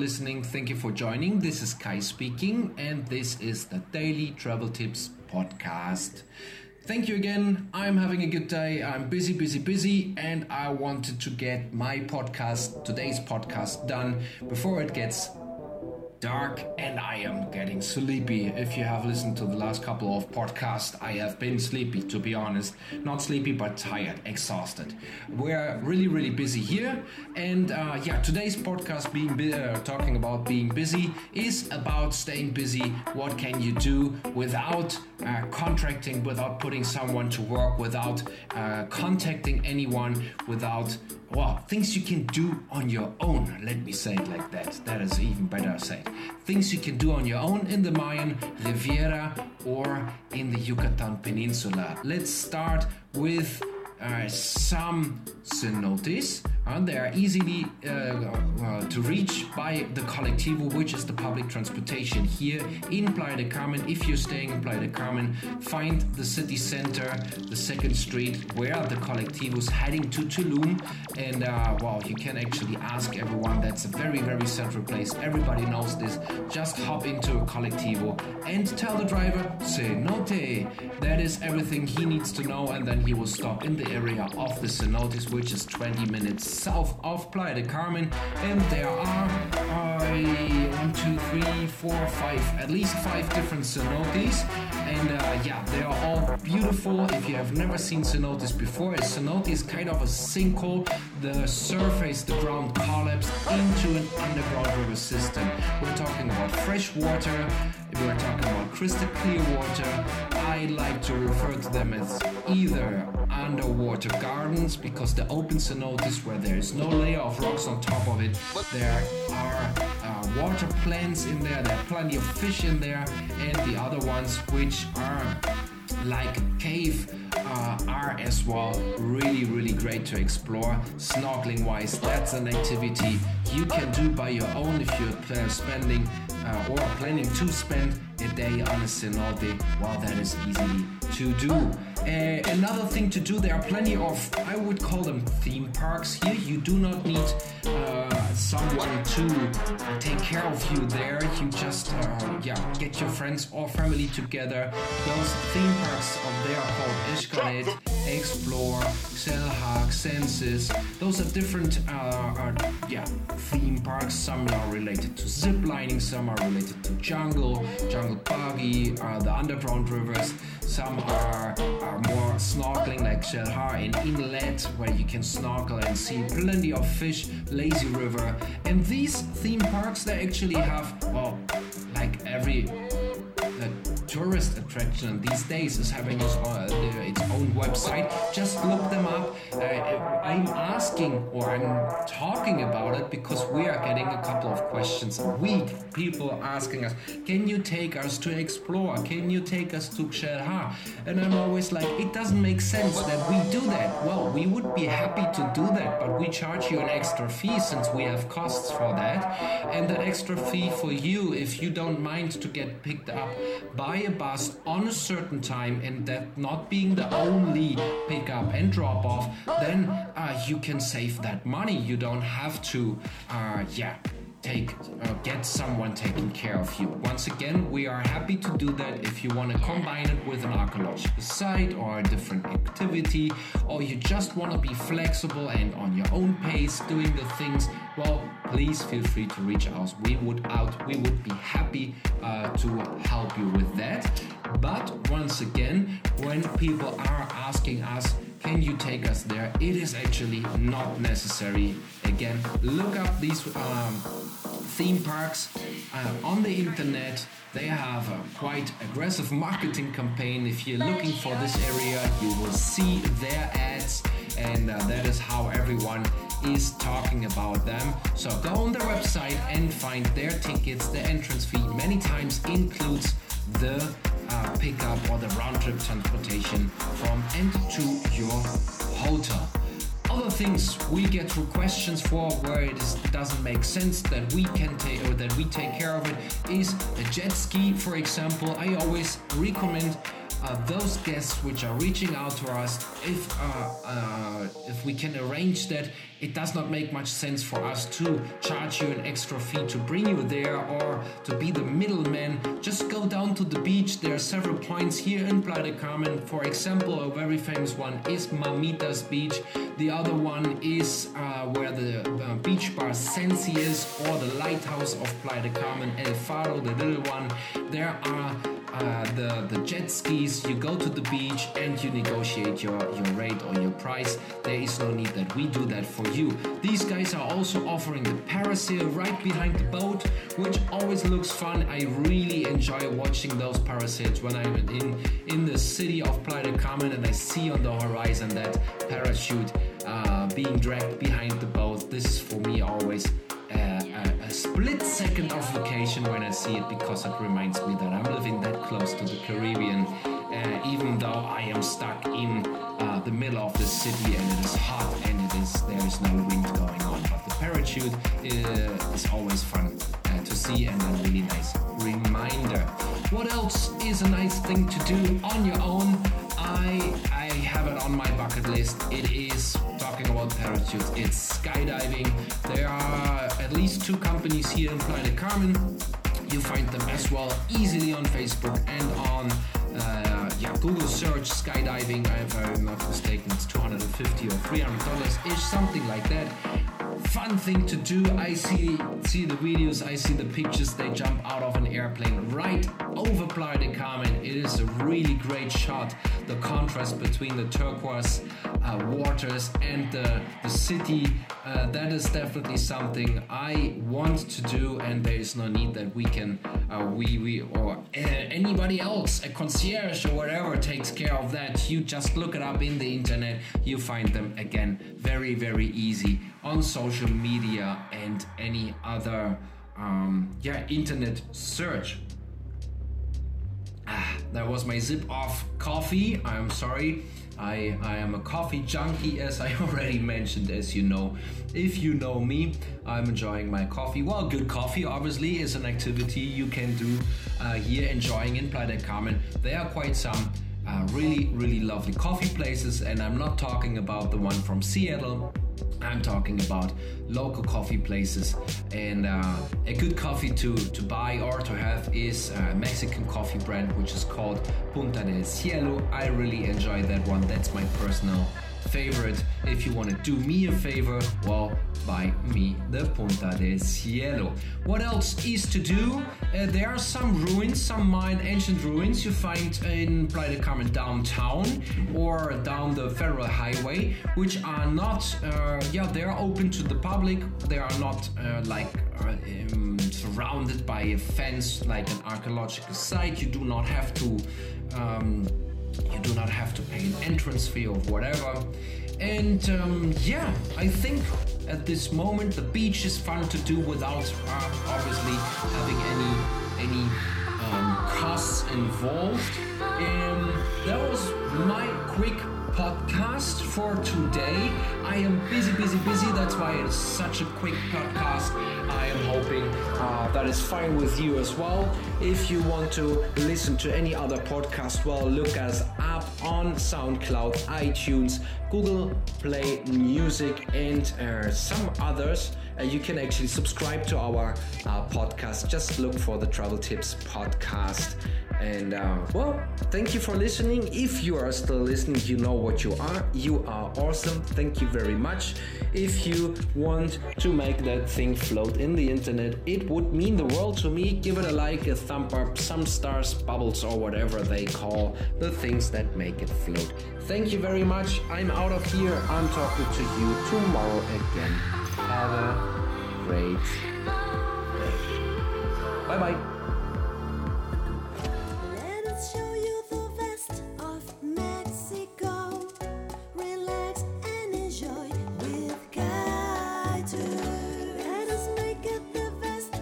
listening. Thank you for joining. This is Kai speaking, and this is the Daily Travel Tips podcast. Thank you again. I'm having a good day. I'm busy, busy, busy, and I wanted to get my podcast, today's podcast, done before it gets dark and I am getting sleepy. If you have listened to the last couple of podcasts, I have been sleepy to be honest. Not sleepy, but tired, exhausted. We're really, really busy here, and uh, yeah, today's podcast, being bu- uh, talking about being busy, is about staying busy. What can you do without uh, contracting, without putting someone to work, without uh, contacting anyone, without well, things you can do on your own. Let me say it like that. That is even better said. Things you can do on your own in the Mayan Riviera or in the Yucatan Peninsula. Let's start with uh, some cenotes. They are easily uh, uh, to reach by the Colectivo, which is the public transportation here in Playa del Carmen. If you're staying in Playa del Carmen, find the city center, the second street, where the Colectivo is heading to Tulum. And uh, well, you can actually ask everyone. That's a very, very central place. Everybody knows this. Just hop into a Colectivo and tell the driver, cenote. That is everything he needs to know, and then he will stop in the area of the cenotes, which is 20 minutes south of Playa del Carmen. And there are uh, one, two, three, four, five, at least five different cenotes. And uh, yeah, they are all beautiful. If you have never seen cenotes before, a cenote is kind of a sinkhole. The surface, the ground collapsed into an underground river system. We're talking about fresh water. We're talking about crystal clear water. I like to refer to them as either underwater gardens because the open cenotes where there is no layer of rocks on top of it, there are uh, water plants in there, there are plenty of fish in there, and the other ones which are like cave uh, are as well really really great to explore. Snorkeling wise that's an activity you can do by your own if you're spending uh, or planning to spend a day on a cenote well that is easy to do uh, another thing to do there are plenty of i would call them theme parks here you do not need uh, someone to take care of you there you just uh, yeah get your friends or family together those theme parks of there are called Xcaret, Xplor, Xel-Há, Xenses. Those are different uh, are, yeah, theme parks. Some are related to zip lining, some are related to jungle, jungle buggy, uh, the underground rivers. Some are, are more snorkeling like Xel-Há in Inlet, where you can snorkel and see plenty of fish, lazy river. And these theme parks, they actually have, well, like every tourist attraction these days is having its, uh, own website. Just look them up. Uh, I'm asking or I'm talking about it because we are getting a couple of questions a week. People asking us, "Can you take us to Xplor? Can you take us to Xel-Há?" And I'm always like, "It doesn't make sense that we do that." Well, we would be happy to do that, but we charge you an extra fee since we have costs for that, and that extra fee for you if you don't mind to get picked up by a bus on a certain time and that not being the only pick up and drop off, then uh, you can save that money. You don't have to, uh, yeah, take uh, get someone taking care of you. Once again, we are happy to do that if you want to combine it with an archaeological site or a different activity, or you just want to be flexible and on your own pace doing the things. Well, please feel free to reach out. We would out. We would be happy uh, to help you with that. But once again, when people are asking us can you take us there? It is actually not necessary. Again, look up these um, theme parks uh, on the internet. They have a quite aggressive marketing campaign. If you're looking for this area, you will see their ads, and uh, that is how everyone is talking about them. So go on their website and find their tickets. The entrance fee many times includes the uh, pickup or the round trip transportation from and to your hotel. Things we get through questions for where it is, doesn't make sense that we can take or that we take care of it is a jet ski, for example. I always recommend uh, those guests which are reaching out to us, if uh, uh, if we can arrange that, it does not make much sense for us to charge you an extra fee to bring you there or to be the middleman. Just go down to the beach. There are several points here in Playa del Carmen. For example, a very famous one is Mamitas Beach. The other one is uh, where the uh, beach bar Sensi is, or the lighthouse of Playa del Carmen, El Faro, the little one. There are uh, the, the jet skis, you go to the beach and you negotiate your, your rate or your price. There is no need that we do that for you. These guys are also offering the parasail right behind the boat, which always looks fun. I really enjoy watching those parasails when I'm in, in the city of Playa del Carmen and I see on the horizon that parachute uh, being dragged behind the boat. This is for me always a split second of vacation when I see it because it reminds me that I'm living that close to the Caribbean, uh, even though I am stuck in uh, the middle of the city and it is hot and it is there is no wind going on. But the parachute uh, is always fun uh, to see and a really nice reminder. What else is a nice thing to do on your own? I I have it on my bucket list. It is talking about parachutes. It's skydiving. There are at least two companies here in Playa Carmen. You find them as well easily on Facebook and on uh, yeah, Google search skydiving. If I'm not mistaken, it's 250 or 300 dollars ish, something like that fun thing to do. I see see the videos, I see the pictures. They jump out of an airplane right over Playa del Carmen. It is a really great shot. The contrast between the turquoise uh, waters and the, the city. Uh, that is definitely something I want to do, and there is no need that we can, uh, we we or uh, anybody else, a concierge or whatever, takes care of that. You just look it up in the internet. You find them again very very easy on social media and any other um, yeah internet search. That was my zip off coffee. I'm sorry. I, I am a coffee junkie, as I already mentioned, as you know. If you know me, I'm enjoying my coffee. Well, good coffee obviously is an activity you can do uh, here, enjoying in Playa del Carmen. There are quite some uh, really, really lovely coffee places, and I'm not talking about the one from Seattle I'm talking about local coffee places, and uh, a good coffee to, to buy or to have is a Mexican coffee brand which is called Punta del Cielo. I really enjoy that one. That's my personal favorite. If you want to do me a favor, well, buy me the Punta del Cielo. What else is to do? Uh, there are some ruins, some Mayan ancient ruins you find in Playa del Carmen downtown or down the Federal Highway, which are not, uh, yeah, they are open to the public. They are not uh, like uh, um, surrounded by a fence like an archaeological site. You do not have to. Um, you do not have to pay an entrance fee or whatever. And um, yeah, I think at this moment the beach is fun to do without uh, obviously having any any um, costs involved. And that was my quick podcast for today. I am busy, busy, busy. That's why it's such a quick podcast. I am uh, that is fine with you as well. If you want to listen to any other podcast, well, look us up on SoundCloud, iTunes, Google Play Music, and uh, some others. Uh, you can actually subscribe to our uh, podcast. Just look for the Travel Tips podcast. And uh, well, thank you for listening. If you are still listening, you know what you are. You are awesome. Thank you very much. If you want to make that thing float in the internet, it would mean the world to me. Give it a like, a thumb up, some stars, bubbles, or whatever they call the things that make it float. Thank you very much. I'm out of here. I'm talking to you tomorrow again. Have a great day. Bye bye. Let us make it the best.